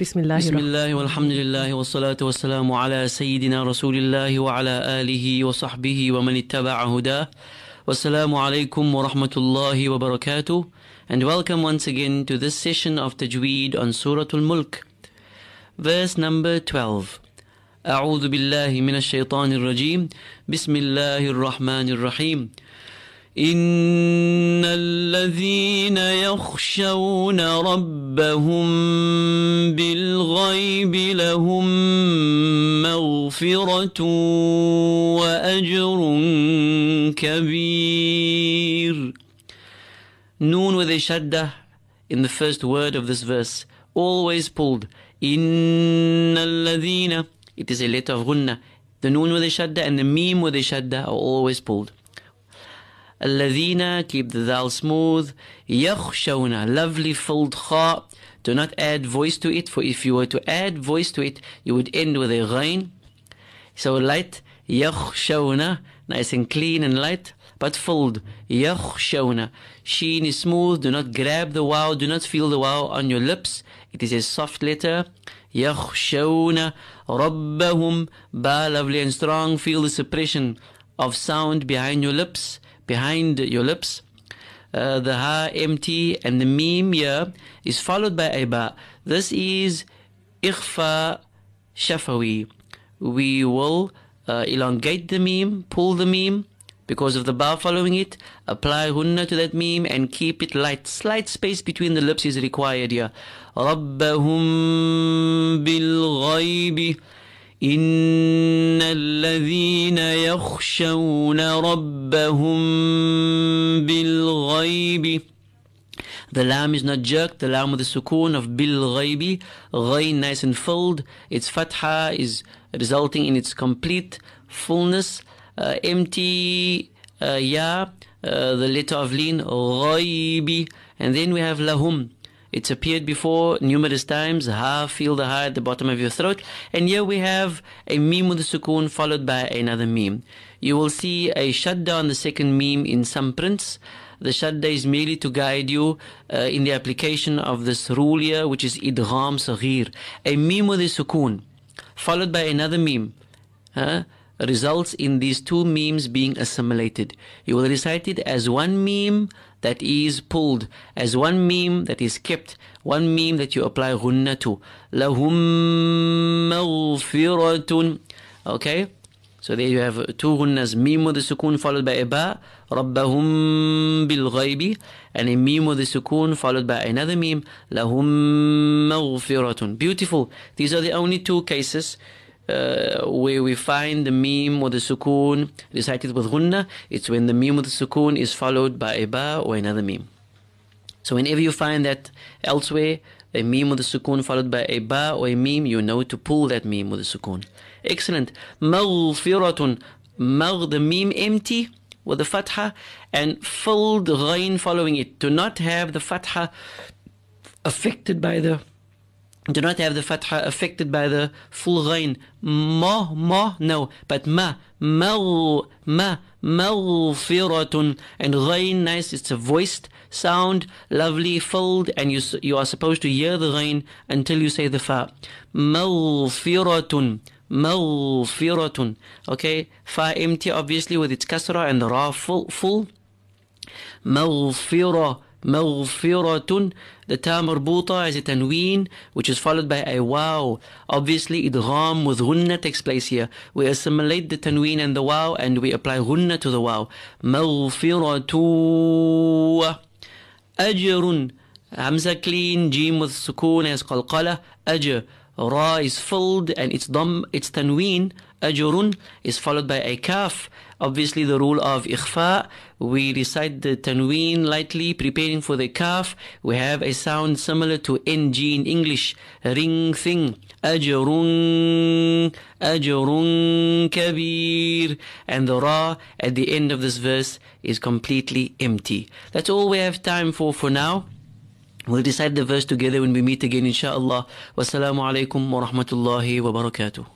بسم الله بسم الرحمن الله والحمد لله والصلاة والسلام على سيدنا رسول الله وعلى آله وصحبه ومن اتبع هداه. والسلام عليكم ورحمة الله وبركاته. And welcome once again to this session of Tajweed on Surah Al-Mulk verse number 12 أعوذ بالله من الشيطان الرجيم بسم الله الرحمن الرحيم إن الذين يخشون ربهم بالغيب لهم مغفرة وأجر كبير Noon with a shadda in the first word of this verse always pulled إن الذين it is a letter of gunna the noon with a shadda and the meme with a shadda are always pulled الذين keep the dal smooth يخشون lovely filled kha Do not add voice to it, for if you were to add voice to it, you would end with a ghain. So light, yakhshawna, nice and clean and light, but fold, yakhshawna. Sheen is smooth, do not grab the wow, do not feel the wow on your lips. It is a soft letter. يخشون ربهم با lovely and strong feel the suppression of sound behind your lips behind your lips uh, the ha, mt, and the mim, here is is followed by a Ba. This is ikhfa shafawi. We will uh, elongate the meme, pull the meme because of the Ba following it, apply ghunna to that meme and keep it light. Slight space between the lips is required here. رَبَّهُمْ بِالْغَيْبِ إن الذين يخشون ربهم بالغيب The lam is not jerked, the lam with the sukoon of bil ghaibi, ghain nice and filled. Its fatha is resulting in its complete fullness. Uh, empty uh, ya, uh, the letter of lean, ghaibi. And then we have lahum. It's appeared before numerous times. Ha, feel the ha at the bottom of your throat. And here we have a meme with a sukoon followed by another meme. You will see a shadda on the second meme in some prints. The shadda is merely to guide you uh, in the application of this rule here, which is idgham saghir. A meme with a sukoon followed by another meme. Huh? results in these two memes being assimilated. You will recite it as one meme that is pulled, as one meme that is kept, one meme that you apply ghunna to. لَهُمْ مَغْفِرَةٌ Okay? So there you have two ghunnas. meme with the sukoon followed by a ba, رَبَّهُمْ بِالْغَيْبِ and a meme with the sukoon followed by another meme, lahum مَغْفِرَةٌ Beautiful. These are the only two cases uh, where we find the meme or the sukoon recited with ghunna, it's when the meme or the sukoon is followed by a ba or another meme. So whenever you find that elsewhere, a meme with the sukoon followed by a ba or a meme, you know to pull that meme with the sukoon. Excellent. Maghfiratun. Magh, the meme empty with the fatha and filled ghain following it. To not have the fatha affected by the do not have the fatha affected by the full ghain. Ma, ma, no, but ma, ma, ma, maghfiratun. And ghain, nice, it's a voiced sound, lovely, filled, and you, you are supposed to hear the ghain until you say the fa. Maghfiratun. Maghfiratun. Okay, fa empty, obviously, with its kasra, and the ra full, full. Maghfirah. مغفرة the ta marbuta as a tanween which is followed by a wow obviously idgham with ghunna takes place here we assimilate the tanween and the wow and we apply ghunna to the wow مغفرة أجر hamza clean jim with sukoon as qalqala ajr ra is filled and its dam its tanween ajrun is followed by a kaf obviously the rule of ikhfa we recite the tanween lightly preparing for the kaf. We have a sound similar to ng in english. Ring thing. Ajrun ajrun kabir. And the ra at the end of this verse is completely empty. That's all we have time for for now. We'll recite the verse together when we meet again, inshallah. Wassalamu alaikum wa rahmatullahi wa barakatuh.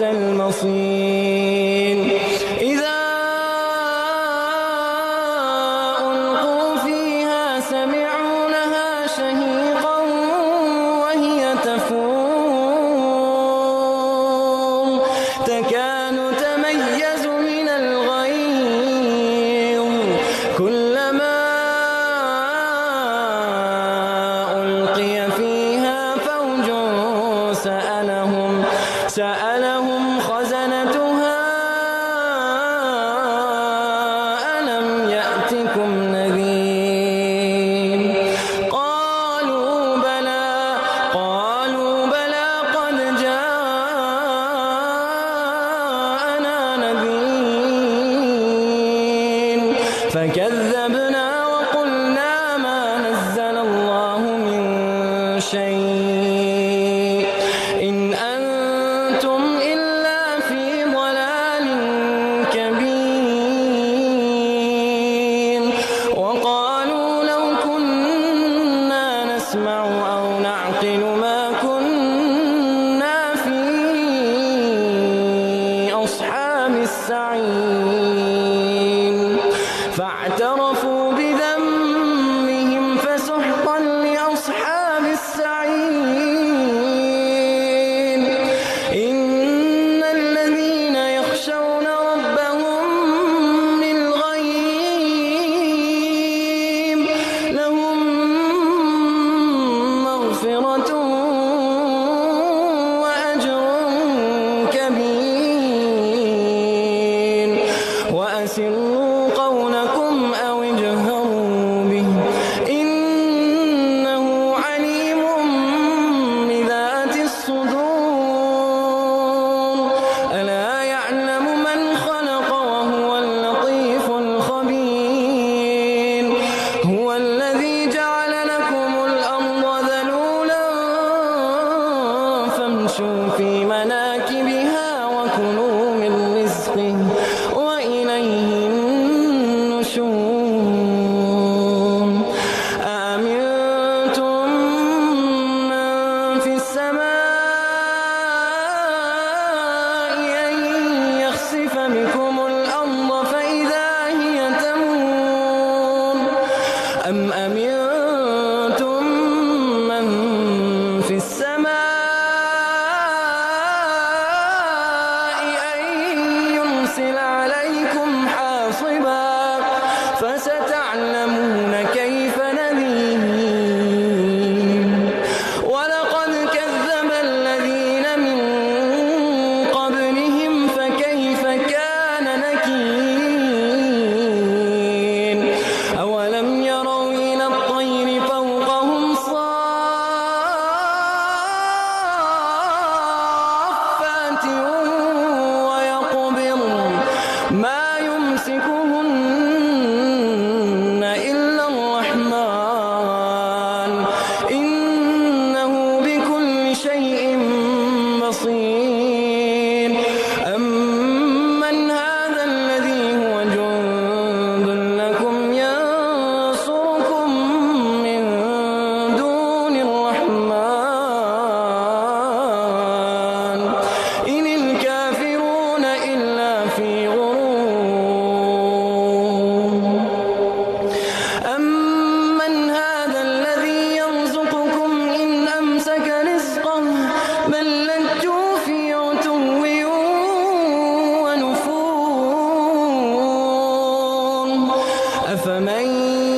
المصير. فكذب فستعلمون كيف نذير ولقد كذب الذين من قبلهم فكيف كان أولم يروا إلى الطير فوقهم صافات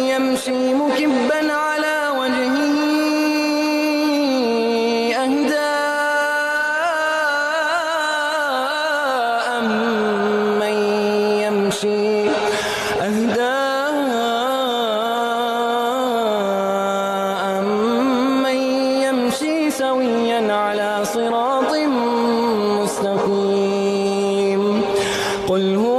يمشي مكبا على وجهه أهداء من يمشي أهداء من يمشي سويا على صراط مستقيم قل هو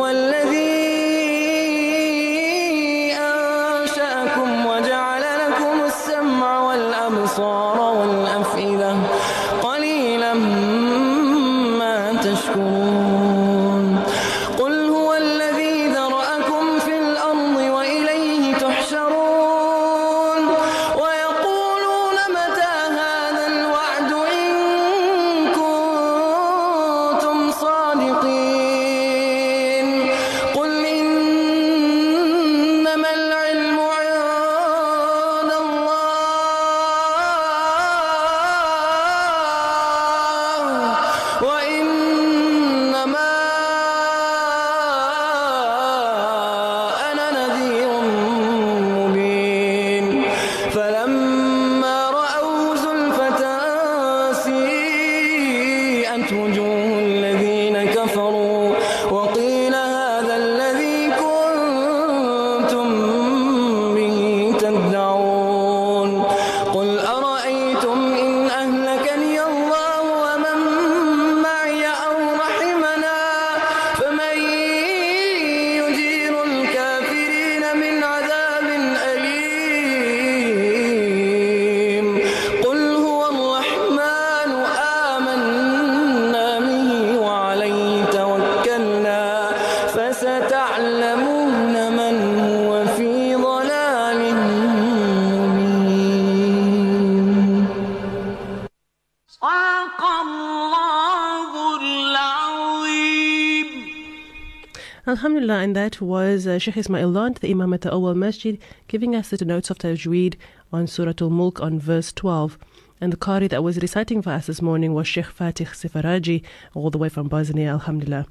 Alhamdulillah, and that was uh, Sheikh Ismail Londt, the Imam at the Awal Masjid, giving us the notes of Tajweed on Surah Al Mulk on verse 12. And the Qari that was reciting for us this morning was Sheikh Fatih Seferagic, all the way from Bosnia, Alhamdulillah.